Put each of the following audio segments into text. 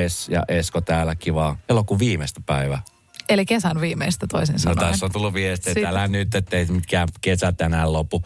Bess ja Esko täällä kivaa elokuun viimeistä päivää. Eli kesän viimeistä toisin No sanoen. tässä on tullut viesti, että älä nyt, ettei mikään kesä tänään lopu.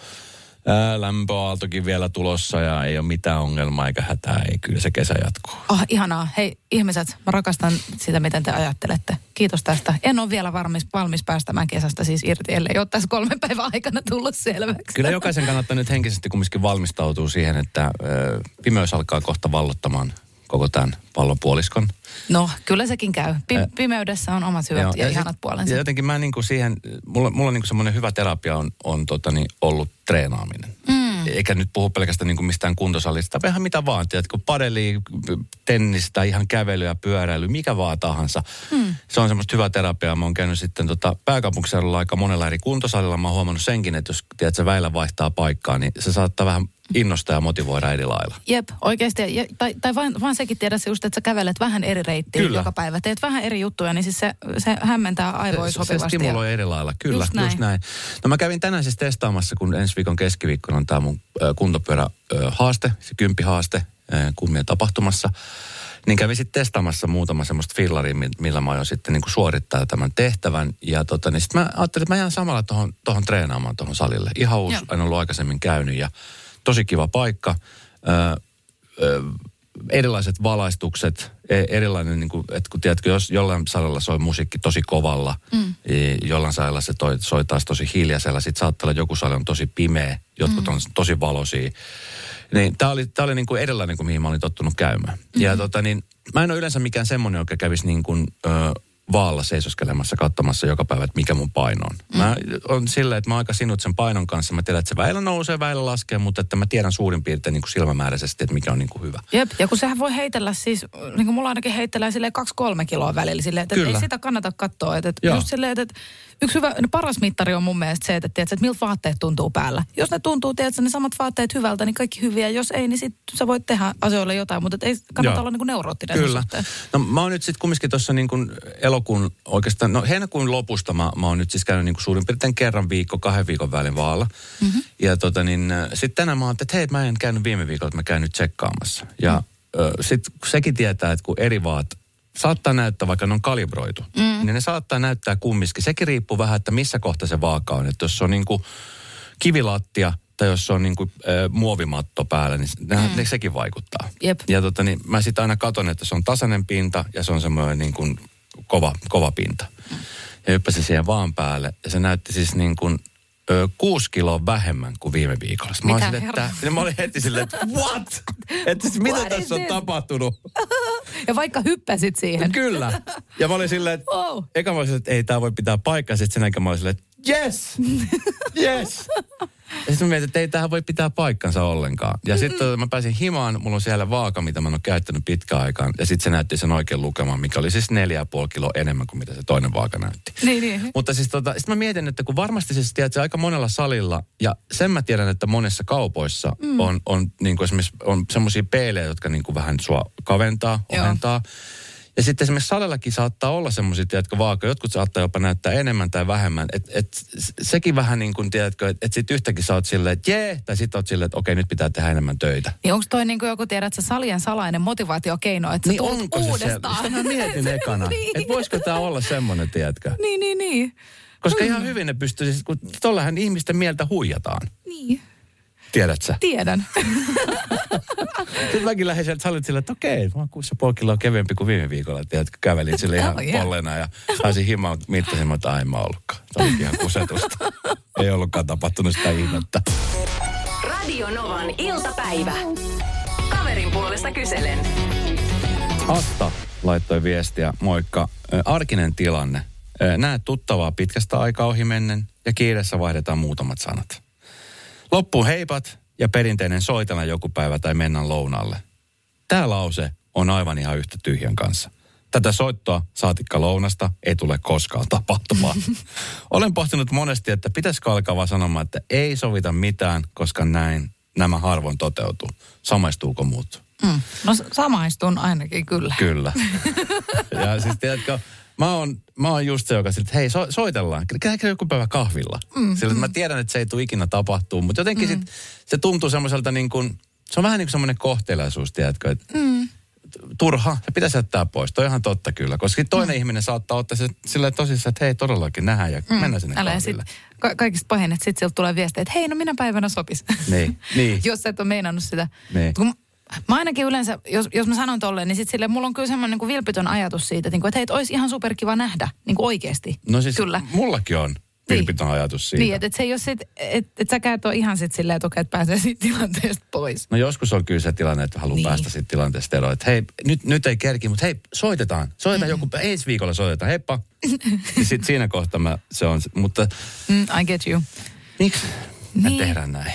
Ää, Lämpöaaltokin vielä tulossa ja ei ole mitään ongelmaa eikä hätää. Ei, kyllä se kesä jatkuu. Oh, ihanaa. Hei ihmiset, mä rakastan sitä, miten te ajattelette. Kiitos tästä. En ole vielä valmis, valmis päästämään kesästä siis irti, ellei ole tässä kolmen päivän aikana tullut selväksi. Kyllä jokaisen kannattaa nyt henkisesti kumminkin valmistautua siihen, että ö, pimeys alkaa kohta vallottamaan koko tämän pallonpuoliskon. No, kyllä sekin käy. Pi- Ä- pimeyydessä on omat hyvät Joo, ja, sit- ihanat puolensa. Ja jotenkin mä niinku siihen, mulla, mulla niinku semmoinen hyvä terapia on, on totani, ollut treenaaminen. Mm. Eikä nyt puhu pelkästään niinku mistään kuntosalista, vähän mitä vaan, tiedätkö, padeli, tennistä, ihan kävelyä, pyöräily, mikä vaan tahansa. Mm. Se on semmoista hyvää terapiaa. Mä oon käynyt sitten tota pääkaupunkiseudulla aika monella eri kuntosalilla. Mä oon huomannut senkin, että jos tiedätkö, väillä vaihtaa paikkaa, niin se saattaa vähän innostaa ja motivoida eri lailla. Jep, oikeasti. Ja, tai tai vain, vaan sekin tiedä se just, että sä kävelet vähän eri reittiä Kyllä. joka päivä. Teet vähän eri juttuja, niin siis se, se hämmentää aivoja se, se sopivasti. stimuloi eri lailla, kyllä, Just näin. just näin. No mä kävin tänään siis testaamassa, kun ensi viikon keskiviikkona on tämä mun kuntopyörä ö, haaste, se kymppihaaste ö, kummien tapahtumassa. Niin kävin sitten testaamassa muutama semmoista fillaria, mi- millä mä aion sitten niin suorittaa tämän tehtävän. Ja tota, niin sitten mä ajattelin, että mä jään samalla tohon, tohon treenaamaan tuohon salille. Ihan uusi, Joo. en ollut aikaisemmin käynyt ja tosi kiva paikka. Ö, ö, erilaiset valaistukset, e- erilainen, niin kuin, että kun tiedätkö, jos jollain salilla soi musiikki tosi kovalla, mm. jollain salilla se toi, soi taas tosi hiljaisella, sitten saattaa olla joku sali on tosi pimeä, jotkut mm. on tosi valoisia. Niin tämä oli, tää oli niin kuin erilainen kuin mihin mä olin tottunut käymään. Mm. Ja tota niin, mä en ole yleensä mikään semmoinen, joka kävisi niin kuin, ö, vaalla seisoskelemassa, katsomassa joka päivä, että mikä mun paino on. Mm. Mä on silleen, että mä aika sinut sen painon kanssa. Mä tiedän, että se väillä nousee, väillä laskee, mutta että mä tiedän suurin piirtein niin kuin silmämääräisesti, että mikä on niin kuin hyvä. Jep, ja kun sehän voi heitellä siis, niin kuin mulla ainakin heittelee silleen kaksi-kolme kiloa välillä silleen, että Kyllä. ei sitä kannata katsoa. Että, että just silleen, että yksi hyvä, no paras mittari on mun mielestä se, että, tiedätkö, että miltä vaatteet tuntuu päällä. Jos ne tuntuu, tiedätkö, ne samat vaatteet hyvältä, niin kaikki hyviä. Jos ei, niin sit sä voit tehdä asioille jotain, mutta ei kannata Joo. olla niin kuin neuroottinen Kyllä. suhteen. No mä oon nyt sitten kumminkin tuossa niin kuin elokuun oikeastaan, no heinäkuun lopusta mä, mä oon nyt siis käynyt niin kuin suurin piirtein kerran viikko, kahden viikon välin vaalla. Mm-hmm. Ja tota niin, sitten tänään mä oon, että hei mä en käynyt viime viikolla, että mä käyn nyt tsekkaamassa. Ja mm. sitten sekin tietää, että kun eri vaat saattaa näyttää, vaikka ne on kalibroitu, mm. niin ne saattaa näyttää kumminkin. Sekin riippuu vähän, että missä kohta se vaaka on. Että jos se on niin kuin kivilattia tai jos se on niin kuin, äh, muovimatto päällä, niin ne, mm. ne sekin vaikuttaa. Jep. Ja tota, niin mä sitten aina katon, että se on tasainen pinta ja se on semmoinen niin kuin kova, kova pinta. Ja hyppäsin siihen vaan päälle ja se näytti siis niin kuin ö, kuusi kiloa vähemmän kuin viime viikolla. Mä, olin Mitä silleen, että, ja mä olin heti silleen, että what? Että siis mitä What tässä on this? tapahtunut? Ja vaikka hyppäsit siihen. Kyllä. Ja mä olin silleen, että Wow. eka mä olin silleen, että ei tää voi pitää paikkaa. Sitten sen jälkeen mä olin silleen, että yes, yes. Ja sitten mä mietin, että ei tähän voi pitää paikkansa ollenkaan. Ja sitten mä pääsin himaan, mulla on siellä vaaka, mitä mä en ole käyttänyt pitkään aikaan. Ja sitten se näytti sen oikein lukeman, mikä oli siis neljä ja puoli kiloa enemmän kuin mitä se toinen vaaka näytti. Niin, niin. Mutta siis tota, sit mä mietin, että kun varmasti siis tiedät, aika monella salilla, ja sen mä tiedän, että monessa kaupoissa mm. on, on, niin kuin esimerkiksi on semmoisia peilejä, jotka niin kuin vähän sua kaventaa, Joo. Ja sitten esimerkiksi salillakin saattaa olla semmoisia, tiedätkö, vaaka, jotkut saattaa jopa näyttää enemmän tai vähemmän. Et, et, sekin vähän niin kuin, tiedätkö, että et sitten yhtäkkiä sä oot silleen, että jee, tai sitten oot silleen, että okei, nyt pitää tehdä enemmän töitä. Niin onko toi niin kuin joku, tiedät, sä salien salainen motivaatiokeino, että Niin onko se uudestaan? se? Sitä mä mietin ekana, Niin. että voisiko tämä olla semmoinen, tiedätkö? Niin, niin, niin. Koska ihan hyvin ne pystyy, siis, kun tollähän ihmisten mieltä huijataan. Niin, Tiedät sä? tiedän. Sitten mäkin lähdin sieltä salilta silleen, että okei, mä oon 6,5 kiloa kevyempi kuin viime viikolla. Tiedätkö, kävelin sille ihan Oh, yeah. polleena ja pääsin himaan, mittasin, että ai en mä ollutkaan. Se oli ihan kusetusta. Ei ollutkaan tapahtunut sitä ihmettä. Radio Novan iltapäivä. Kaverin puolesta kyselen. Asta laittoi viestiä, moikka. Arkinen tilanne. Näet tuttavaa pitkästä aikaa ohi mennen ja kiireessä vaihdetaan muutamat sanat. Loppuun heipat ja perinteinen soitella joku päivä tai mennään lounaalle. Tämä lause on aivan ihan yhtä tyhjän kanssa. Tätä soittoa saatikka lounasta ei tule koskaan tapahtumaan. Olen pohtinut monesti, että pitäisikö alkaa vaan sanomaan, että ei sovita mitään, koska näin nämä harvoin toteutuu. Samaistuuko muut? Mm. No samaistun ainakin kyllä. Kyllä. ja siis tiedätkö, mä oon, mä oon just se, joka siltä, että hei so, soitellaan. Käykää joku päivä kahvilla. Mm, Sillä mm. mä tiedän, että se ei tule ikinä tapahtuu, mutta jotenkin mm. sit, se tuntuu semmoiselta niin kuin, se on vähän niin kuin semmoinen kohteliaisuus, tiedätkö, että mm. turha, se pitäisi jättää pois. Toi on ihan totta kyllä, koska toinen mm. ihminen saattaa ottaa se silleen tosissaan, että hei todellakin nähdään ja mm. mennään sinne Älä kahville. sit, ka- kaikista pahin, että sitten sieltä tulee viestejä, että hei, no minä päivänä sopis. Niin, niin. jos sä et ole meinannut sitä. Niin. Kun mä ainakin yleensä, jos, jos mä sanon tolleen, niin sit sille mulla on kyllä semmoinen niin kuin vilpitön ajatus siitä, että, niin kuin, että hei, että olisi ihan superkiva nähdä, niin kuin oikeasti. No siis Kyllä. mullakin on vilpitön ajatus siitä. Niin, että et se ei ole sit, että et säkään et ole ihan sit silleen, että okei, että pääsee siitä tilanteesta pois. No joskus on kyllä se tilanne, että haluaa Niin. niin. päästä siitä tilanteesta eroon. Että hei, nyt, nyt ei kerki, mutta hei, soitetaan. Soitetaan Mm-hmm. joku, ensi viikolla soitetaan, heippa. ja sitten siinä kohtaa mä, se on, mutta Mm, I get you. miksi me Niin. tehdään näin?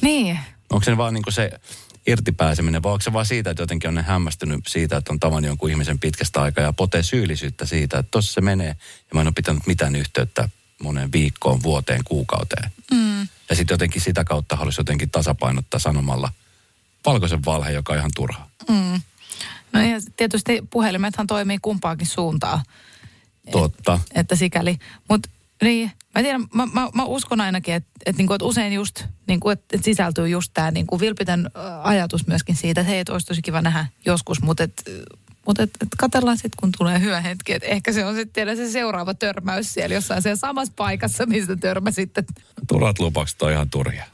Niin. Onko se vaan niinku se irtipääseminen, vai onko se vaan siitä, että jotenkin on ne hämmästynyt siitä, että on tavannut jonkun ihmisen pitkästä aikaa ja potee syyllisyyttä siitä, että tossa se menee ja mä en ole pitänyt mitään yhteyttä moneen viikkoon, vuoteen, kuukauteen. Mm. Ja sitten jotenkin sitä kautta halusi jotenkin tasapainottaa sanomalla valkoisen valhe, joka on ihan turha. No ja tietysti puhelimethan toimii kumpaakin suuntaan. Totta. Että sikäli. Mutta niin, mä tiedän, mä, mä, mä uskon ainakin, että et, niinku, et usein just, niinku, että et sisältyy just tämä niinku, vilpitön ajatus myöskin siitä, että hei, et olisi tosi kiva nähdä joskus, mutta et, mut et, et katsellaan sitten, kun tulee hyvä hetki. Et ehkä se on sitten tiedä se seuraava törmäys siellä jossain siellä samassa paikassa, mistä törmäsitte. Turhat lupaukset on ihan turhia.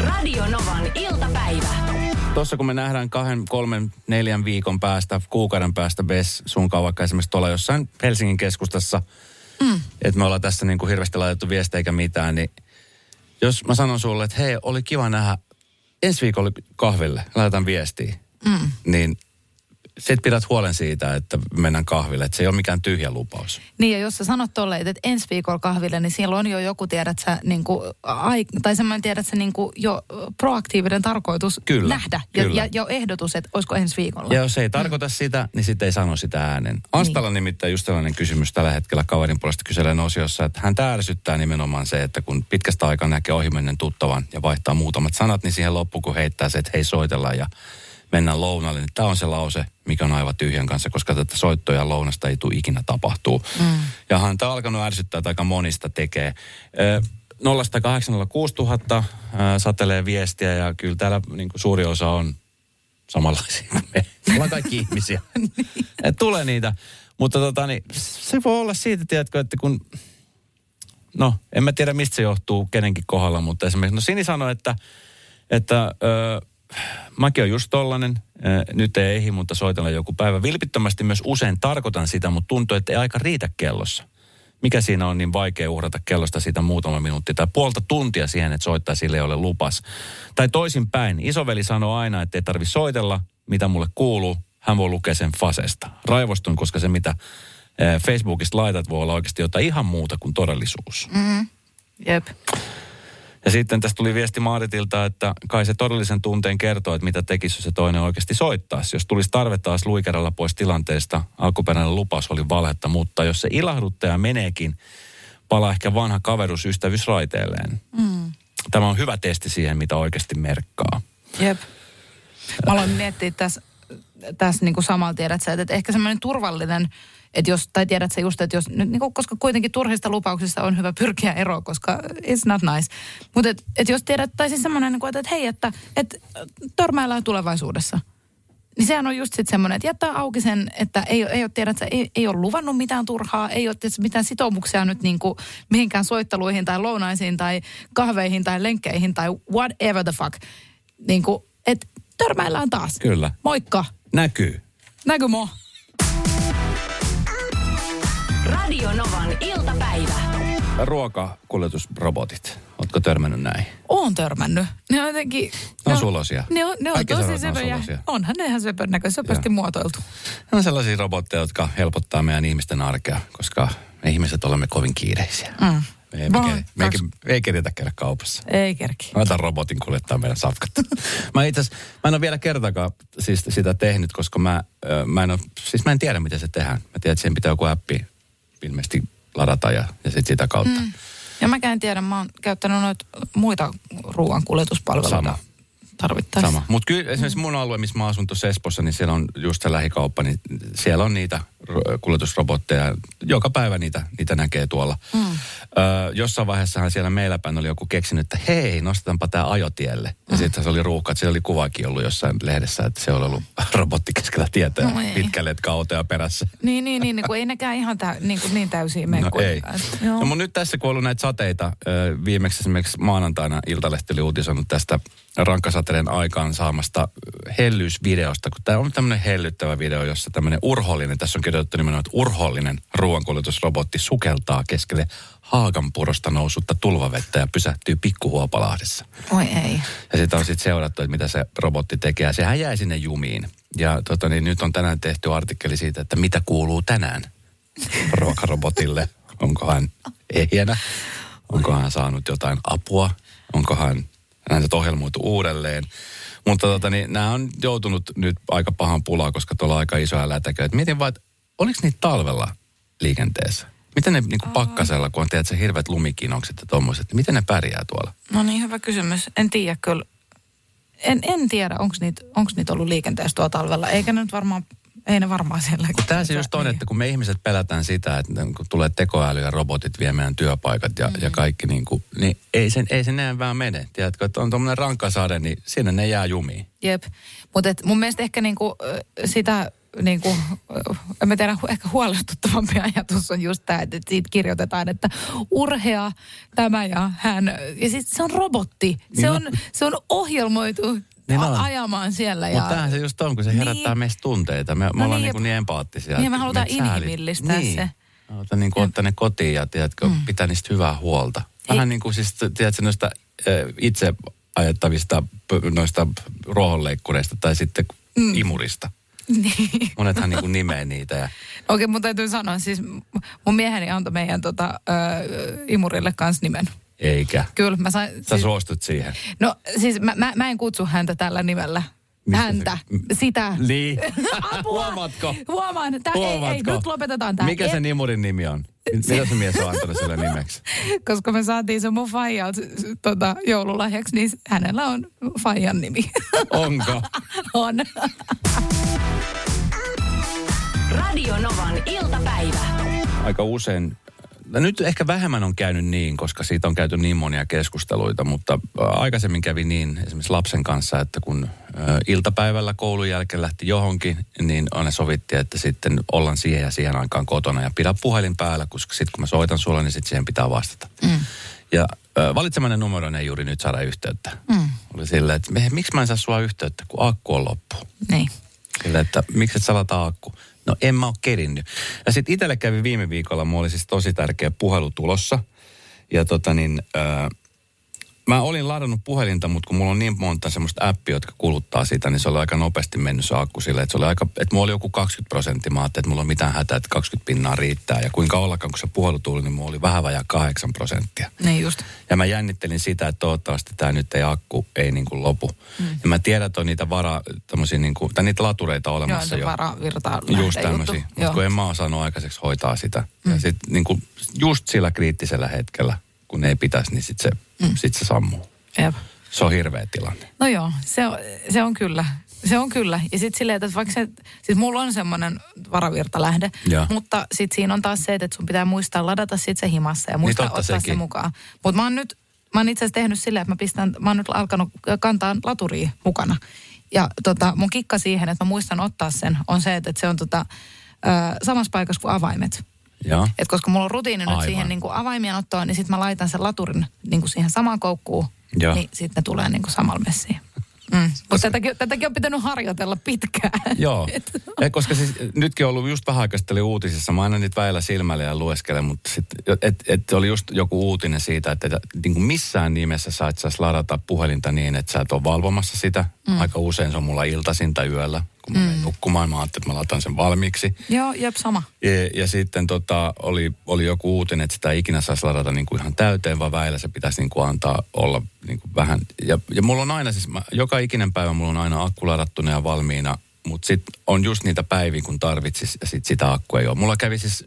Radio Novan iltapäivä. Tuossa kun me nähdään kahden, kolmen, neljän viikon päästä, kuukauden päästä Bess sunkaan vaikka esimerkiksi tuolla jossain Helsingin keskustassa, mm. että me ollaan tässä niin kuin hirveästi laitettu viestejä eikä mitään, niin jos mä sanon sulle, että hei, oli kiva nähdä ensi viikolla kahville, laitan viestiä, mm. niin sit pidät huolen siitä, että mennään kahville, että se ei ole mikään tyhjä lupaus. Niin ja jos sä sanot tolleen, että ensi viikolla kahville, niin siellä on jo joku, tiedät sä, niin kuin, ai, tai semmoinen tiedät sä niin kuin jo proaktiivinen tarkoitus Kyllä, nähdä. Ja, kyllä. ja, jo ehdotus, että olisiko ensi viikolla. Ja jos ei tarkoita sitä, niin sitten ei sano sitä äänen. Astalla niin. nimittäin just tällainen kysymys tällä hetkellä kaverin puolesta kyselen osiossa, että hän ärsyttää nimenomaan se, että kun pitkästä aikaa näkee ohimennen tuttavan ja vaihtaa muutamat sanat, niin siihen loppuun kun heittää se, että hei soitellaan ja mennään lounalle, niin tämä on se lause, mikä on aivan tyhjän kanssa, koska tätä soittoa ja lounasta ei tule ikinä tapahtuu. Mm. Ja hän tämä on alkanut ärsyttää, että aika monista tekee. Ö, 0806000 000 satelee viestiä ja kyllä täällä niin kuin suuri osa on samanlaisia kuin me. Ollaan kaikki ihmisiä. Et tulee niitä. Mutta tota, niin, se voi olla siitä, tiedätkö, että kun... No, en mä tiedä mistä se johtuu kenenkin kohdalla, mutta esimerkiksi... No Sini sanoi, että, että ö, mäkin on just tollanen. Nyt ei ehdi, mutta soitellaan joku päivä. Vilpittömästi myös usein tarkoitan sitä, mutta tuntuu, että ei aika riitä kellossa. Mikä siinä on niin vaikea uhrata kellosta sitä muutama minuutti tai puolta tuntia siihen, että soittaa sille ole lupas. Tai toisinpäin, isoveli sanoo aina, että ei tarvi soitella, mitä mulle kuuluu. Hän voi lukea sen fasesta. Raivostun, koska se mitä Facebookista laitat voi olla oikeasti jotain ihan muuta kuin todellisuus. Mm. Jep. Ja sitten tästä tuli viesti Maaritilta, että kai se todellisen tunteen kertoo, että mitä tekisi, jos se toinen oikeasti soittaisi. Jos tulisi tarve taas luikeralla pois tilanteesta, alkuperäinen lupaus oli valhetta, mutta jos se ilahduttaja meneekin, palaa ehkä vanha kaverus ystävyys raiteelleen. Mm. Tämä on hyvä testi siihen, mitä oikeasti merkkaa. Jep. Mä aloin miettiä tässä, tässä niin kuin samalla tiedät että ehkä semmoinen turvallinen, että jos, tai tiedät sä just, että jos, nyt, niin kuin, koska kuitenkin turhista lupauksista on hyvä pyrkiä eroon, koska it's not nice. Mutta et, et jos tiedät, tai siis semmoinen, niin kuin, että, että hei, että, että törmäillään tulevaisuudessa. Niin sehän on just sitten semmoinen, että jättää auki sen, että ei, ei ole, tiedät, sä, ei, ei ole luvannut mitään turhaa, ei ole tiedät, mitään sitoumuksia nyt niin kuin mihinkään soitteluihin tai lounaisiin tai kahveihin tai lenkkeihin tai whatever the fuck. Niin kuin, että törmäillään taas. Kyllä. Moikka. Näkyy. Näkö mo? Radio Novan iltapäivä. Ruokakuljetusrobotit. Ootko törmännyt näin? Oon törmännyt. Ne on jotenkin... Ne on sulosia. Ne on, ne on Kaikki tosi ne on söpöjä. sulosia. Onhan ne ihan söpön näköisiä, söpösti muotoiltu. Ne on sellaisia robotteja, jotka helpottaa meidän ihmisten arkea, koska me ihmiset olemme kovin kiireisiä. Mm. Ei, me, Vaan keri- me, ei, ei keritä käydä kaupassa. Ei kerki. Mä otan robotin kuljettaa meidän safkat. mä itse mä en ole vielä kertakaan siis sitä tehnyt, koska mä, mä en ole, siis mä en tiedä miten se tehdään. Mä tiedän, että siihen pitää joku appi ilmeisesti ladata ja, ja sitten sitä kautta. Mm. Ja mä en tiedä, mä oon käyttänyt noita muita ruoan kuljetuspalveluita Sama. Tarvittaessa. Sama. Mutta kyllä esimerkiksi mun alue, missä mä asun tuossa Espossa, niin siellä on just se lähikauppa, niin siellä on niitä ro- kuljetusrobotteja. Joka päivä niitä, niitä näkee tuolla. Mm. Öö, jossain vaiheessahan siellä meillä päin oli joku keksinyt, että hei, nostetaanpa tämä ajotielle. Ja sitten se oli ruuhka, että siellä oli kuvakin ollut jossain lehdessä, että se oli ollut robotti keskellä tietä No ei. pitkälle, että autoja perässä. Niin, niin, niin, kun ei nekään ihan tä, niin, kuin niin täysiä mene No kuin- ei. Joo. No, mutta nyt tässä kun on ollut näitä sateita, ö, viimeksi esimerkiksi maanantaina Iltalehti oli uutisoinut tästä rankkasateiden aikaan saamasta ö, hellyysvideosta, kun tämä on tämmöinen hellyttävä video, jossa tämmöinen urhollinen, tässä on kirjoitettu nimenomaan, että urhollinen ruoankuljetusrobotti sukeltaa keskelle haakanpurosta nousutta tulvavettä ja pysähtyy pikkuhuopalahdessa. Oi ei. Ja sitä on sitten seurattu, että mitä se robotti tekee. Ja sehän jäi sinne jumiin. Ja tota, niin nyt on tänään tehty artikkeli siitä, että mitä kuuluu tänään ruokarobotille. Onko hän ehjänä? Onko hän saanut jotain apua? Onko hän häntä ohjelmoitu uudelleen? Mutta tota, niin, nämä on joutunut nyt aika pahan pulaa, koska tuolla on aika isoja lätäköitä. Mietin vaan, että oliko niitä talvella liikenteessä? Miten ne niin kuin pakkasella, kun on teet se hirveät lumikinokset ja tommoset, miten ne pärjää tuolla? No niin, hyvä kysymys. En tiedä kyllä. En, en tiedä, onko niitä, onks niitä ollut liikenteessä tuo talvella. Eikä ne nyt varmaan, ei ne varmaan siellä. Tämä se just on, että kun me ihmiset pelätään sitä, että kun tulee tekoäly ja robotit vie meidän työpaikat ja, mm. ja kaikki niin kuin, niin ei sen, ei sen näin vaan mene. Tiedätkö, että on tuommoinen rankkasade, niin sinne ne jää jumiin. Jep. Mutta mun mielestä ehkä niinku, ö, sitä, niinku, ö, en mä tiedä, ehkä huolestuttavampi ajatus on just tämä, että siitä kirjoitetaan, että urhea tämä ja hän. Ja sitten se on robotti. Se Niin on, se on ohjelmoitu Niin a- on. ajamaan siellä. Ja, Mutta tämähän se just on, kun se herättää Niin. meistä tunteita. Me, me No ollaan niin, niin, niin, empaattisia. Niin, me halutaan sääli- inhimillistää niin. se. Halutaan niin kuin ottaa ne kotiin ja tiedätkö, mm. pitää niistä hyvää huolta. Vähän niin kuin siis, tiedätkö, noista äh, itse ajettavista noista ruohonleikkureista tai sitten mm. imurista. Niin. Monethan niin kuin nimeä niitä ja Okei, mun täytyy sanoa, siis mun mieheni antoi meidän tota, ö, imurille kans nimen. Eikä. Kyllä, mä sain... Sä suostut siihen. No siis mä, mä, mä en kutsu häntä tällä nimellä. Mistä häntä, se- sitä. Niin. Apua! Huomaatko? Huomaan. Tää, ei, ei, Huomaatko? nyt lopetetaan tämä. Mikä sen imurin nimi on? Mitä se mies on antanut sille nimeksi? Koska me saatiin se mun faijalta tota, joululahjaksi, niin hänellä on faijan nimi. Onko? on. Radio Novan iltapäivä. Aika usein, nyt ehkä vähemmän on käynyt niin, koska siitä on käyty niin monia keskusteluita, mutta aikaisemmin kävi niin esimerkiksi lapsen kanssa, että kun iltapäivällä koulun jälkeen lähti johonkin, niin aina sovittiin, että sitten ollaan siihen ja siihen aikaan kotona ja pidä puhelin päällä, koska sitten kun mä soitan sulle, niin sitten siihen pitää vastata. Mm. Ja ä, valitsemanne numero ei juuri nyt saada yhteyttä. Mm. Oli silleen, että miksi mä en saa sua yhteyttä, kun akku on loppu. niin. Sillä, että miksi et salata akku? No en mä ole kerinnyt. Ja sitten itselle kävi viime viikolla, mulla oli siis tosi tärkeä puhelu tulossa. Ja tota niin, ää, mä olin ladannut puhelinta, mutta kun mulla on niin monta semmoista appia, jotka kuluttaa sitä, niin se oli aika nopeasti mennyt se akku sille. Että se oli aika, että mulla oli joku 20 prosenttia. Mä ajattelin, että mulla on mitään hätää, että 20 pinnaa riittää. Ja kuinka ollakaan, kun se puhelu tuli, niin mulla oli vähän vajaa 8 prosenttia. Niin just. Ja mä jännittelin sitä, että toivottavasti tämä nyt ei akku ei niin kuin lopu. Mm. Ja mä tiedän, että on niitä vara, niin kuin, tai niitä latureita Joo, olemassa se jo. varavirta Just tämmöisiä. Mutta kun en mä osannut aikaiseksi hoitaa sitä. Mm. Ja sitten niin kuin just sillä kriittisellä hetkellä, kun ei pitäisi, niin sitten se, mm. sit se sammuu. Jep. Se on hirveä tilanne. No joo, se on, se on kyllä. Se on kyllä. Ja sitten silleen, että vaikka se, siis mulla on semmoinen varavirtalähde, Joo. mutta sitten siinä on taas se, että sun pitää muistaa ladata sit se himassa ja muistaa totta ottaa se sekin. mukaan. Mutta mä oon nyt, mä oon itse asiassa tehnyt silleen, että mä pistän, mä oon nyt alkanut kantaa laturia mukana. Ja tota, mun kikka siihen, että mä muistan ottaa sen, on se, että, että se on tota, ö, samassa paikassa kuin avaimet. Et koska mulla on rutiini nyt siihen niin kuin avaimien ottoon, niin sitten mä laitan sen laturin niin kuin siihen samaan koukkuun, Joo. niin sitten ne tulee niin kuin samalla messiin. Mm. Mutta tätäkin, tätäkin on pitänyt harjoitella pitkään. Joo, ja koska siis nytkin on ollut just vähän aikaa uutisissa, mä aina niitä väillä silmällä ja lueskelen, mutta sitten, et, et oli just joku uutinen siitä, että, että niin kuin missään nimessä sä et saisi ladata puhelinta niin, että sä et ole valvomassa sitä. Mm. Aika usein se on mulla iltaisin tai yöllä, kun mä mm. nukkumaan. Mä ajattelin, että mä laitan sen valmiiksi. Joo, jep, sama. Ja, ja sitten tota, oli, oli joku uutinen, että sitä ei ikinä saisi ladata niin kuin ihan täyteen, vaan väillä se pitäisi niin kuin antaa olla niin kuin vähän. Ja, ja mulla on aina siis, mä, joka ikinen päivä mulla on aina akku ladattuna ja valmiina, mutta sitten on just niitä päiviä, kun tarvitsis ja sit sitä akkua ei ole. Mulla kävi siis,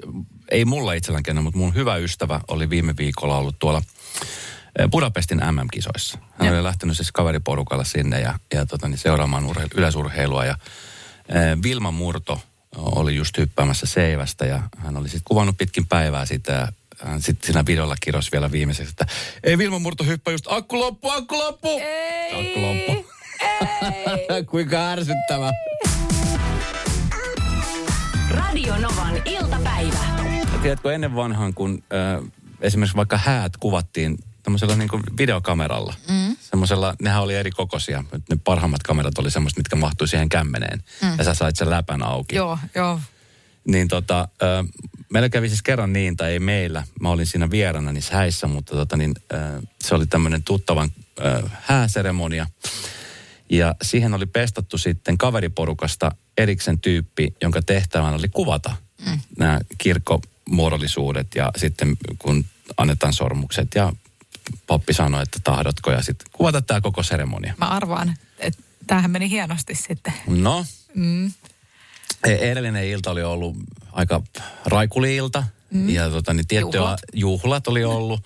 ei mulla itsellänkään, mutta mun hyvä ystävä oli viime viikolla ollut tuolla Budapestin MM-kisoissa. Hän Jep. oli lähtenyt siis kaveriporukalla sinne ja, ja tota, niin seuraamaan urhe, yleisurheilua. Ja, eh, Vilma Murto oli just hyppäämässä seivästä ja hän oli sitten kuvannut pitkin päivää sitä ja hän sitten siinä videolla kirjoisi vielä viimeiseksi, että ei Vilma Murto hyppää just akku loppu, akku loppu. Ei. Akku loppu. Kuinka ärsyttävä. Radio Novan iltapäivä. Ja Tiedätkö, ennen vanhaan, kun äh, esimerkiksi vaikka häät kuvattiin tämmöisellä niin videokameralla. Mm. Semmoisella, nehän oli eri kokoisia. Ne parhaimmat kamerat oli semmoiset, mitkä mahtui siihen kämmeneen. Mm. Ja sä sait sen läpän auki. Joo, joo. Niin tota, äh, meillä kävi siis kerran niin, tai ei meillä. Mä olin siinä vierana niissä häissä, mutta tota niin, äh, se oli tämmöinen tuttavan äh, hääseremonia. Ja siihen oli pestattu sitten kaveriporukasta eriksen tyyppi, jonka tehtävänä oli kuvata mm. nämä kirkkomuodollisuudet ja sitten kun annetaan sormukset ja pappi sanoi, että tahdotko ja sitten kuvata tämä koko seremonia. Mä arvaan, että tämähän meni hienosti sitten. No, mm. edellinen ilta oli ollut aika raikuli-ilta mm. ja tota, niin tiettyjä Juhlat. juhlat oli ollut.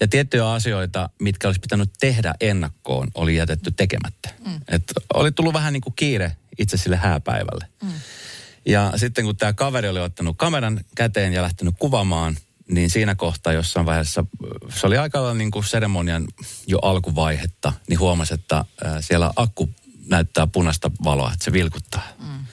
Ja tiettyjä asioita, mitkä olisi pitänyt tehdä ennakkoon, oli jätetty tekemättä. Mm. Et oli tullut vähän niin kuin kiire itse sille hääpäivälle. Mm. Ja sitten kun tämä kaveri oli ottanut kameran käteen ja lähtenyt kuvaamaan, niin siinä kohtaa jossain vaiheessa, se oli aika lailla niin kuin seremonian jo alkuvaihetta, niin huomasi, että äh, siellä akku näyttää punaista valoa, että se vilkuttaa. Mm.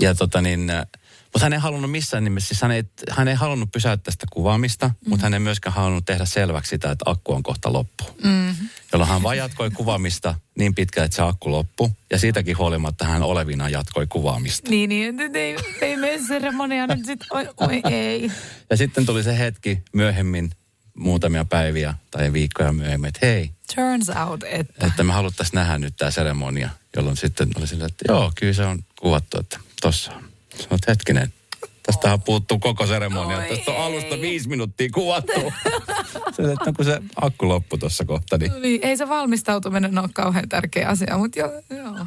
Ja tota niin, äh, mutta hän ei halunnut missään nimessä, siis hän ei, hän ei halunnut pysäyttää sitä kuvaamista, mm. mutta hän ei myöskään halunnut tehdä selväksi sitä, että akku on kohta loppu. Mm. Jolloin hän vaan jatkoi kuvaamista niin pitkään, että se akku loppu. Ja siitäkin huolimatta hän olevina jatkoi kuvaamista. Niin, niin, että ei, ei mene seremonia nyt sit, oi, oi ei. Ja sitten tuli se hetki myöhemmin, muutamia päiviä tai viikkoja myöhemmin, että hei, Turns out, että... että me haluttaisiin nähdä nyt tämä seremonia. Jolloin sitten oli silleen, että joo, kyllä se on kuvattu, että tossa on. Sanoit, hetkinen, tästähän puuttuu koko seremonia. Oi Tästä on alusta viisi minuuttia kuvattu. se, että no, kun se akku loppui tuossa kohta, niin Niin, ei se valmistautuminen ole kauhean tärkeä asia, mutta joo. joo.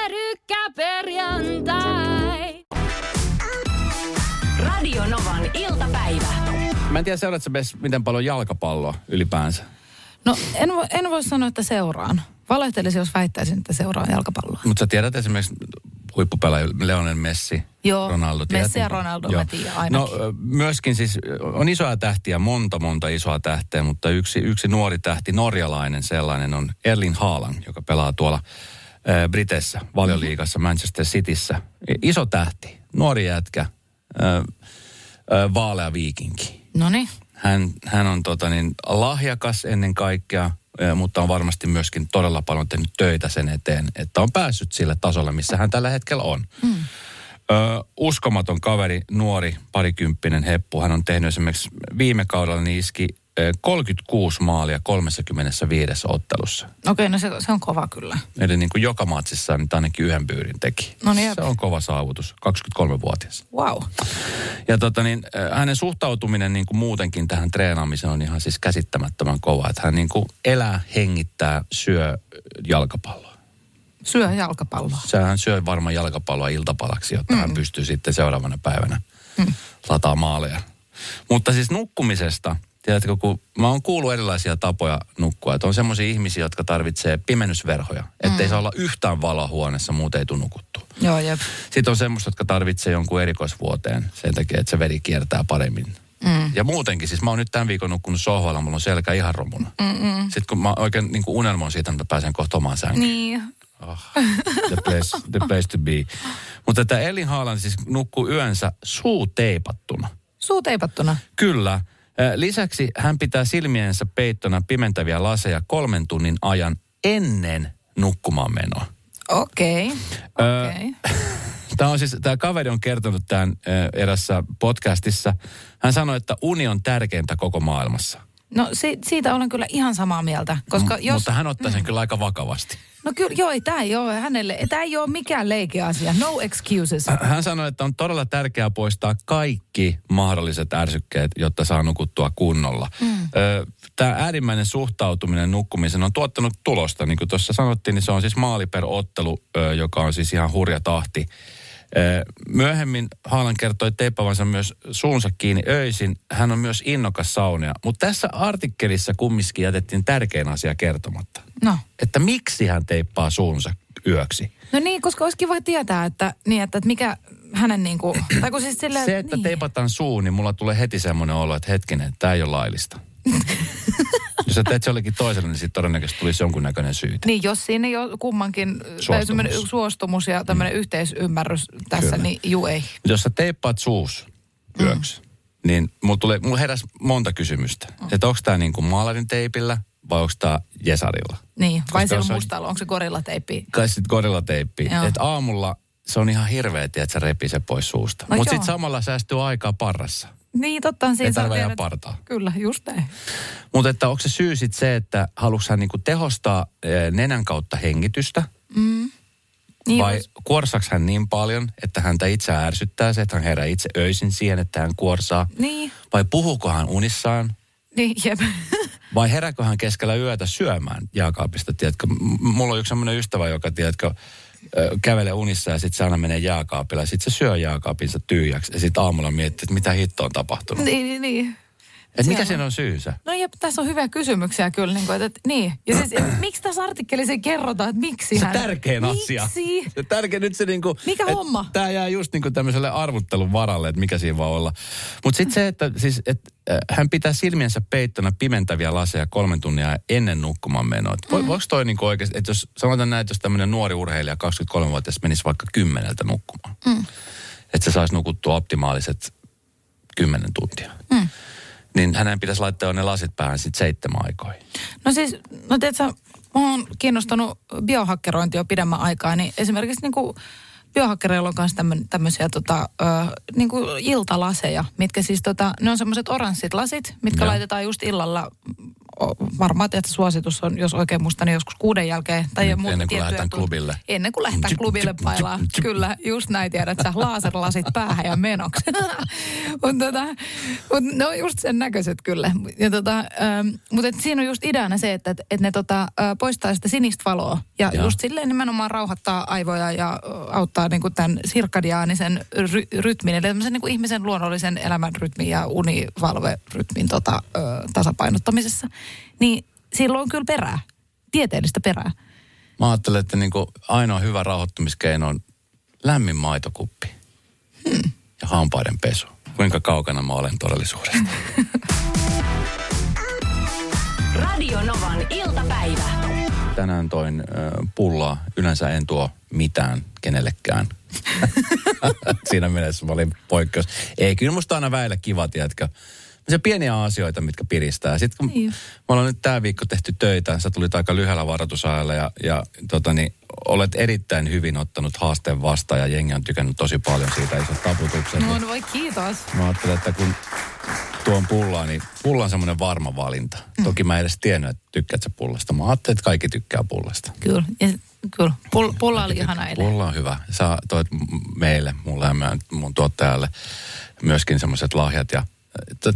Pyörykkäperjantai! Radio Novan iltapäivä. mä en tiedä seuraatko sä Bess, miten paljon jalkapalloa ylipäänsä. No en, vo, en voi sanoa, että seuraan. Valehtelisin, jos väittäisin, että seuraan jalkapalloa. Mutta sä tiedät esimerkiksi huippupelaaja Leonel Messi, Joo, Ronaldo. tiedät? Messi ja Ronaldo mä tiedän ainakin. No myöskin siis on isoja tähtiä, monta monta isoa tähteä, mutta yksi, yksi nuori tähti, norjalainen sellainen on Erling Haaland, joka pelaa tuolla Briteissä, valioliigassa, Manchester Cityssä. Iso tähti, nuori jätkä, vaalea viikinki. No niin. Hän, hän on tota niin, lahjakas ennen kaikkea, mutta on varmasti myöskin todella paljon tehnyt töitä sen eteen, että on päässyt sille tasolle, missä hän tällä hetkellä on. Mm. Ö, uskomaton kaveri, nuori, parikymppinen heppu. Hän on tehnyt esimerkiksi viime kaudella niin iski 36 maalia 35 ottelussa. Okei, no se, se on kova kyllä. Eli niin kuin joka matsissa nyt ainakin yhden pyyrin teki. No niin. Se on kova saavutus, 23-vuotias. Wow. Ja tota niin, äh, hänen suhtautuminen niin kuin muutenkin tähän treenaamiseen on ihan siis käsittämättömän kova. Että hän niin kuin elää, hengittää, syö jalkapalloa. Syö jalkapalloa. Sähän syö varmaan jalkapalloa iltapalaksi, jotta mm. hän pystyy sitten seuraavana päivänä mm. lataa maaleja. Mutta siis nukkumisesta, tiedätkö, kun mä oon kuullut erilaisia tapoja nukkua, että on semmoisia ihmisiä, jotka tarvitsee pimennysverhoja, ettei mm. saa olla yhtään valoa huoneessa, muuten ei tule nukuttua. Joo, jep. Sitten on semmoista, jotka tarvitsee jonkun erikoisvuoteen sen takia, että se veri kiertää paremmin. Mm. Ja muutenkin, siis mä oon nyt tämän viikon nukkunut sohvalla, mulla on selkä ihan romuna. Mm-mm. Sitten kun mä oikein niin kuin unelmoin siitä, että mä pääsen kohta omaan sänkyyn. Niin. Oh, the, place, the place to be. Mutta tämä Elin Haaland siis nukkuu yönsä suu teipattuna. Suu teipattuna. Kyllä. Lisäksi hän pitää silmiensä peittona pimentäviä laseja kolmen tunnin ajan ennen nukkumaan menoa. Okei. Ö, Okei. Tämä on siis, tämä kaveri on kertonut tämän erässä podcastissa. Hän sanoi, että uni on tärkeintä koko maailmassa. No si- siitä olen kyllä ihan samaa mieltä, koska M- jos... Mutta hän ottaa sen kyllä aika vakavasti. No kyllä, joo, tämä ei ole hänelle, tämä ei ole mikään leikeasia. No excuses. Hän sanoi, että on todella tärkeää poistaa kaikki mahdolliset ärsykkeet, jotta saa nukuttua kunnolla. Mm. Tämä äärimmäinen suhtautuminen nukkumiseen on tuottanut tulosta. Niin kuin tuossa sanottiin, niin se on siis maali per ottelu, joka on siis ihan hurja tahti. Myöhemmin Haalan kertoi teipavansa myös suunsa kiinni öisin. Hän on myös innokas saunia. Mutta tässä artikkelissa kumminkin jätettiin tärkein asia kertomatta. No. Että miksi hän teippaa suunsa yöksi. No niin, koska olisi kiva tietää, että, niin, että, että mikä hänen niin kuin, tai kun siis silleen, Se, että niin. teipataan suu, niin mulla tulee heti semmoinen olo, että hetkinen, tämä ei ole laillista. Jos sä teet se jollekin toiselle, niin sitten todennäköisesti tulisi jonkunnäköinen syyte. Niin, jos siinä ole kummankin Suostumus. suostumus ja tämmöinen mm. yhteisymmärrys tässä, Kyllä. niin juu ei. Jos sä teippaat suus yöksi, niin mulla, tulee, mulla heräsi monta kysymystä. Mm. Että onko tämä niinku maalarin teipillä vai onko tämä jesarilla? Niin, vai Koska siellä jos on- mustalla, onko se gorillateippi? Kai sitten gorillateippi. Että aamulla se on ihan hirveä, että se repii se pois suusta. No Mutta sitten samalla säästyy aikaa parrassa. Niin, totta on siinä. Ei tarvitse partaa. Kyllä, just näin. Mutta että onko se syy sitten se, että haluatko hän niinku tehostaa eh, nenän kautta hengitystä? Niin, vai jos- kuorsaks hän niin paljon, että häntä itse ärsyttää se, että hän herää itse öisin siihen, että hän kuorsaa? Niin, Vai puhuuko hän unissaan? niin, jep. Vai herääkö hän keskellä yötä syömään jääkaapista? Tiedätkö, M- mulla on yksi sellainen ystävä, joka tiedätkö, kävelee unissa ja sitten se aina menee jääkaapilla. Sitten se syö jääkaapinsa tyhjäksi ja sitten aamulla miettii, että mitä hitto on tapahtunut. niin, niin, niin. Et mikä siinä on syynsä? No jep, tässä on hyviä kysymyksiä kyllä. Niin, kuin, että, niin. Ja siis, et, miksi tässä artikkelissa ei kerrota, että miksi Se hän... tärkein asia. Miksi? Se tärkein nyt se niinku... Mikä homma? Tämä jää just niinku tämmöiselle arvuttelun varalle, että mikä siinä voi olla. Mutta sitten se, että siis, et, äh, hän pitää silmiensä peittona pimentäviä laseja kolmen tunnia ennen nukkumaan menoa. Et Mm. Voiko toi niinku oikeasti, että jos sanotaan näin, että jos tämmöinen nuori urheilija 23-vuotias menisi vaikka kymmeneltä nukkumaan. Mm. Että se saisi nukuttua optimaaliset kymmenen tuntia. Mm. Niin hänen pitäisi laittaa jo ne lasit päähän sitten seitsemän aikoihin. No siis, no tiedätkö, mä oon kiinnostunut biohakkerointi jo pidemmän aikaa, niin esimerkiksi niin kuin biohakkereilla on myös tämmöisiä tota, ö, niin kuin iltalaseja, mitkä siis tota, ne on semmoiset oranssit lasit, mitkä Joo. laitetaan just illalla. Varmaan, että suositus on, jos oikein muistan, niin joskus kuuden jälkeen. Tai Niin, ennen kuin lähdetään tunt- klubille. Ennen kuin lähdetään klubille pailaa. Kyllä, just näin tiedät sä. Laserlasit päähän ja menoksi. mutta tota, mut ne on just sen näköiset kyllä. Ja tota, ähm, mutta et siinä on just ideana se, että et, et ne tota, äh, poistaa sitä sinistä valoa. Ja Joo. just silleen nimenomaan rauhoittaa aivoja ja äh, auttaa niinku tämän sirkadiaanisen ry- rytmin, eli tämmöisen niinku ihmisen luonnollisen elämänrytmin ja univalverytmin tota, äh, tasapainottamisessa. Niin silloin on kyllä perää, tieteellistä perää. Mä ajattelen, että niinku ainoa hyvä rauhoittumiskeino on lämmin maitokuppi Hmm. ja hampaiden pesu. Kuinka kaukana mä olen todellisuudesta. Radio Novan iltapäivä. Tänään toin äh, pullaa. Yleensä en tuo mitään kenellekään. Siinä mielessä mä olin poikkeus. Ei, kyllä musta aina väillä kiva, tiedätkö. Se pieniä asioita, mitkä piristää. Sitten kun Niin. me ollaan nyt tämä viikko tehty töitä, sä tulit aika lyhyellä varoitusajalla ja, ja tota niin, olet erittäin hyvin ottanut haasteen vastaan ja jengi on tykännyt tosi paljon siitä isot taputukset. No, no voi kiitos. Mä ajattelen, että kun tuon pullaa, niin pulla on semmoinen varma valinta. Mm. Toki mä en edes tiennyt, että tykkäät sä pullasta. Mä ajattelin, että kaikki tykkää pullasta. Kyllä, ja, kyllä. Pull, pulla oli ihana eilen. Pulla on hyvä. Sä toit meille, mulle ja mun tuottajalle myöskin semmoiset lahjat. Ja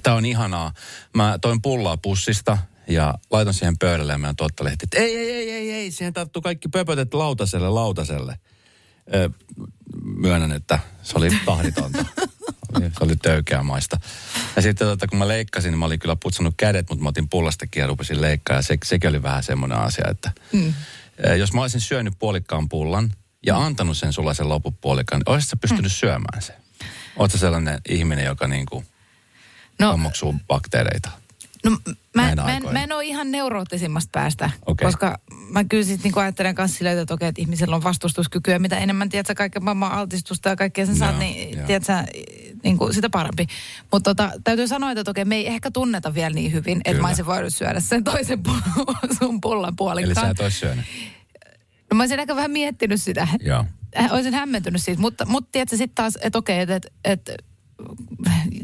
tämä on ihanaa. Mä toin pullaa pussista ja laitan siihen pöydälle ja meidän tuottalehti, että ei, ei, ei, ei, ei, siihen tarttuu kaikki pöpötet lautaselle, lautaselle. Ö, myönnän, että se oli tahditonta. Se oli töykeämaista. Ja sitten tota, kun mä leikkasin, niin mä olin kyllä putsannut kädet, mutta mä otin pullastakin ja rupesin leikkaa. Ja se, sekin oli vähän semmoinen asia, että mm. jos mä olisin syönyt puolikkaan pullan ja antanut sen sulla sen loppupuolikkaan, niin olisit sä pystynyt mm. syömään sen? Oletko sellainen ihminen, joka niinku No, ammoksuu bakteereita? No mä, mä, en, mä en ole ihan neuroottisimmasta päästä, Okei. koska mä kyllä sitten niinku ajattelen kanssa silleen, että okei, että ihmisellä on vastustuskykyä. Mitä enemmän, tiedät sä, kaiken maailman altistusta ja kaikkea sen Joo, saat, niin joo. tiedät sä, niinku, sitä parempi. Mutta tota, täytyy sanoa, että okei, me ei ehkä tunneta vielä niin hyvin, että mä olisin voinut syödä sen toisen pullan, sun pullan Eli sä puolikkaan. et olisi syönyt. No mä olisin ehkä vähän miettinyt sitä. Joo. Äh, olisin hämmentynyt siitä, mutta, mutta tiedätkö sitten taas, että okei, että et, et,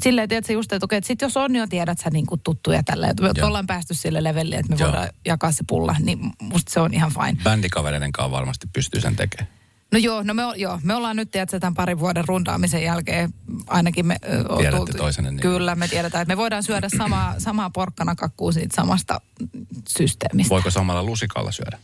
silleen tiedätkö just, että okei, että sit jos on jo tiedät sä niin kuin tuttuja tällä, että me Joo. ollaan päästy sille levelille, että me Joo. voidaan jakaa se pulla, niin musta se on ihan fine. Bändikavereiden kanssa varmasti pystyy sen tekemään. No joo, no me, joo, me ollaan nyt tiedätkö, tämän parin vuoden rundaamisen jälkeen ainakin me... Tiedätte tultu- toisenne niin. Kyllä, me tiedetään, että me voidaan syödä samaa, samaa porkkana kakkuu siitä samasta systeemistä. Voiko samalla lusikalla syödä?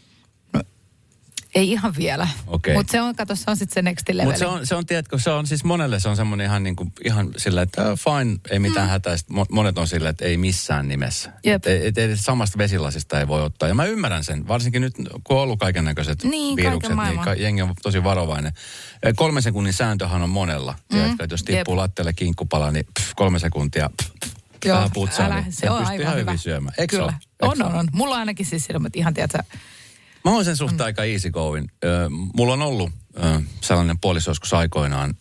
Ei ihan vielä. Okei. Mutta se on, kato, se on sitten se next level. Mutta se on, se on, tiedätkö, se on siis monelle se on semmoinen ihan, niin kuin, ihan sillä, että äh, fine, ei mitään mm. hätää. Monet on sillä, että ei missään nimessä. Jep. Et, et, et, samasta vesilasista ei voi ottaa. Ja mä ymmärrän sen, varsinkin nyt kun on ollut kaiken näköiset Niin, virukset, niin ka- jengi on tosi varovainen. Eh, Kolmen sekunnin sääntöhän on monella. Mm. Tiedätkö, että jos tippuu Jep. lattialle kinkkupala, niin pff, kolme sekuntia pff, Joo, putsaa, älä, niin se on aivan ihan hyvä. syömään. Eikö Kyllä. ole? Eikö On, on, on. Mulla on ainakin siis sillä, mutta ihan tiedätkö, Mä oon sen suhteen mm. aika easy going. Mulla on ollut sellainen puoliso joskus aikoinaan,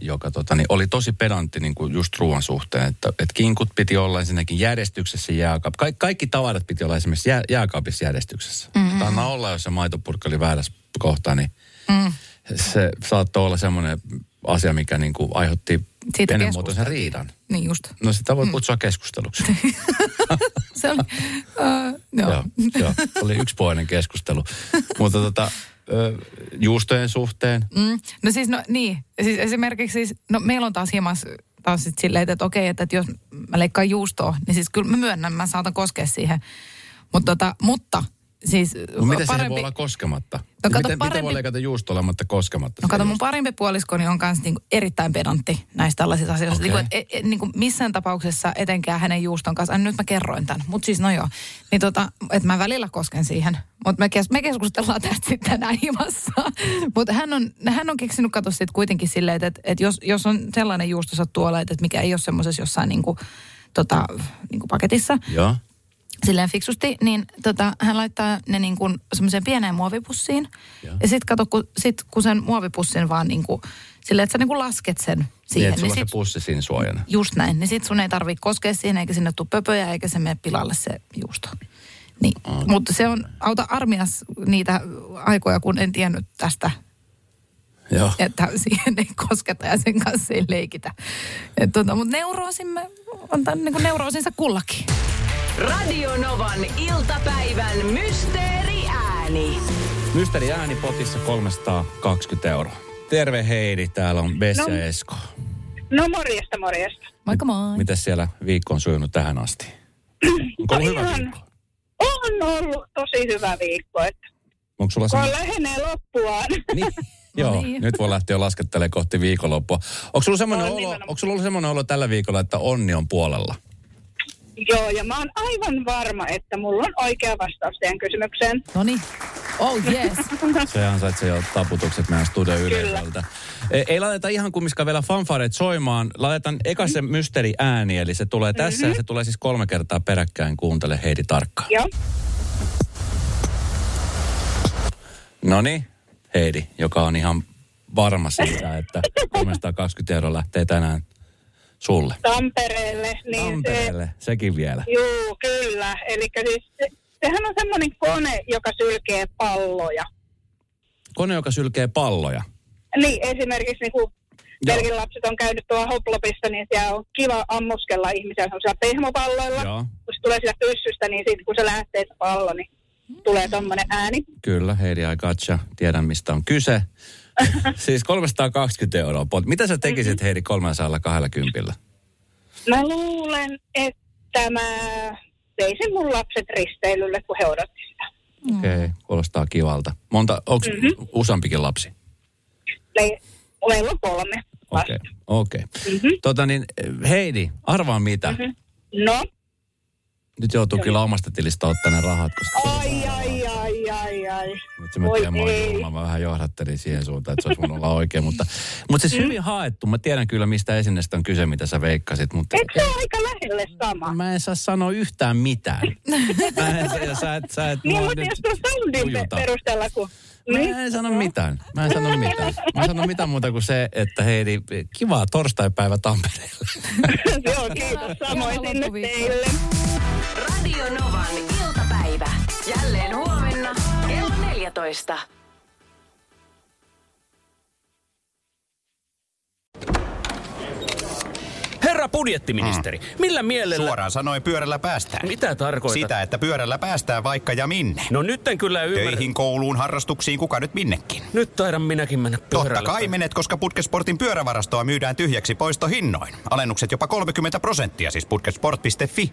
joka tota, niin oli tosi pedantti niin kuin just ruoan suhteen. Että et kinkut piti olla ensinnäkin järjestyksessä jääkaap. Ka- kaikki tavarat piti olla esimerkiksi jää, jääkaapissa järjestyksessä. Mm-hmm. Anna olla, jos se maitopurkki oli väärässä kohtaa, niin mm. se saattoi olla semmoinen asia, mikä niin kuin aiheutti Siitä pienenmuotoisen riidan. niin just. No sitä voi kutsua keskusteluksi. Se oli, uh, joo. Joo, joo, oli yksipuolinen keskustelu. Mutta tota, juustojen suhteen, Mm, no siis, no niin. Siis esimerkiksi siis, no meillä on taas hieman taas sit silleen, että okei, että, että jos mä leikkaan juustoa, niin siis kyllä mä myönnän, mä saatan koskea siihen. Mutta tota, mutta siis No miten siihen voi olla koskematta? No kato, miten, miten parempi- voi leikata juusto olematta koskematta? No kato, mun parempi puoliskoni on kanssa niinku erittäin pedantti näistä tällaisista asioista. Okei. Niinku, et, et, niinku missään tapauksessa etenkään hänen juuston kanssa, nyt mä kerroin tämän, mutta siis no joo. Niin tota, että mä välillä kosken siihen. Mutta me, kes, me keskustellaan tästä sitten tänään himassa. Mutta hän on, hän on keksinyt katsoa sitten kuitenkin silleen, että, että jos, jos on sellainen juusto sattuu olla, että mikä ei ole semmoisessa jossain niinku, tota, niinku paketissa? Joo. Silleen fiksusti, niin tota, hän laittaa ne niin kuin semmoiseen pieneen muovipussiin. Joo. Ja sitten kato, kun, sit, kun sen muovipussin vaan niin kuin, silleen, että sä niin kuin lasket sen Niin, siihen. niin on sit, se pussi siinä suojana. just näin. Niin sit sun ei tarvitse koskea siihen, eikä sinne tule pöpöjä, eikä se mene pilalle se juusto. Niin. Mutta se on, auta armias niitä aikoja, kun en tiennyt tästä, Joo. että siihen ei kosketa ja sen kanssa ei leikitä. Et tota, Mutta neuroosin on tämän niin neuroosinsa kullakin. Radio Novan iltapäivän mysteeriääni. Mysteeri äänipotissa 320 euroa. Terve Heidi, täällä on Bessia No. ja Esko. No morjesta, morjesta. Moikka moi. Miten siellä viikko on sujunut tähän asti? Onko ollut No hyvä ihan- viikko? On ollut tosi hyvä viikko, että Onko sulla kun semmoinen... lähenee loppuaan. Niin. Joo, niin. nyt voi lähteä jo laskettelemaan kohti viikonloppua. Onko sulla semmoinen On olo, nimenomaan. onko sulla ollut semmoinen olo tällä viikolla, että onni on puolella? Joo, ja mä oon aivan varma, että mulla on oikea vastaus teidän kysymykseen. No niin. Oh yes. Se ansaitsee jo taputukset meidän studion yleisöltä. Ei, ei laiteta ihan kumminkaan vielä fanfareet soimaan. Laitetaan eka se mysteeri ääni, eli se tulee tässä Mhm. ja se tulee siis kolme kertaa peräkkäin. Kuuntele Heidi tarkkaan. Joo. No niin, Heidi, joka on ihan varma siitä, että 320 euroa lähtee tänään sulle. Tampereelle. Niin Tampereelle, sekin vielä. Se, juu, kyllä. Eli siis se, sehän on semmoinen kone, joka sylkee palloja. Kone, joka sylkee palloja. Niin, esimerkiksi niin kun Belgin lapset on käynyt tuolla Hoplopissa, niin siellä on kiva ammuskella ihmisiä sellaisilla pehmopalloilla. Joo. Kun se tulee sieltä pyssystä, niin sit, kun se lähtee se pallo, niin tulee tommonen ääni. Kyllä, Heidi I gotcha. Tiedän, mistä on kyse. siis 320 euroa. pot. Mitä sä tekisit, Heidi, 320? Mä luulen, että mä veisin mun lapset risteilylle, kun he odotti sitä. Okei, okay, kuulostaa kivalta. Monta, onko Mhm. useampikin lapsi? Me, meillä on kolme. Okei, okei. Mhm. Tota niin, Heidi, arvaa mitä? No, Nyt joutuu kyllä omasta tilistä ottaa ne rahat, koska... ai, ai, ai, ai, ai. Nyt mä Oi tiedän, mä, mä vähän johdattelin siihen suuntaan, että se olisi voinut olla oikein. Mutta, mutta Mm. siis hyvin haettu. Mä tiedän kyllä, mistä esineestä on kyse, mitä sä veikkasit. Mutta Eikö se ole aika lähelle sama? mä en saa sanoa yhtään mitään. Mä en, sä, sä, et- sä et Niin, mutta jos tuon soundin perusteella, kun... Mä Niin? en sano mitään. Mä en sano mitään. Mä en sano mitään muuta kuin se, että Heidi, kivaa torstaipäivä Tampereelle. Joo, kiitos. Samoin sinne teille. Radio Novan iltapäivä. Jälleen huomenna kello 14. Herra budjettiministeri, millä mielellä... Suoraan sanoen pyörällä päästään. Mitä tarkoitat? Sitä, että pyörällä päästään vaikka ja minne. No nyt en kyllä ymmärrä. Töihin, kouluun, harrastuksiin, kuka nyt minnekin. Nyt taidan minäkin mennä pyörällä. Totta kai menet, koska Putkesportin pyörävarastoa myydään tyhjäksi poistohinnoin. Alennukset jopa 30 prosenttia, siis putkesport.fi.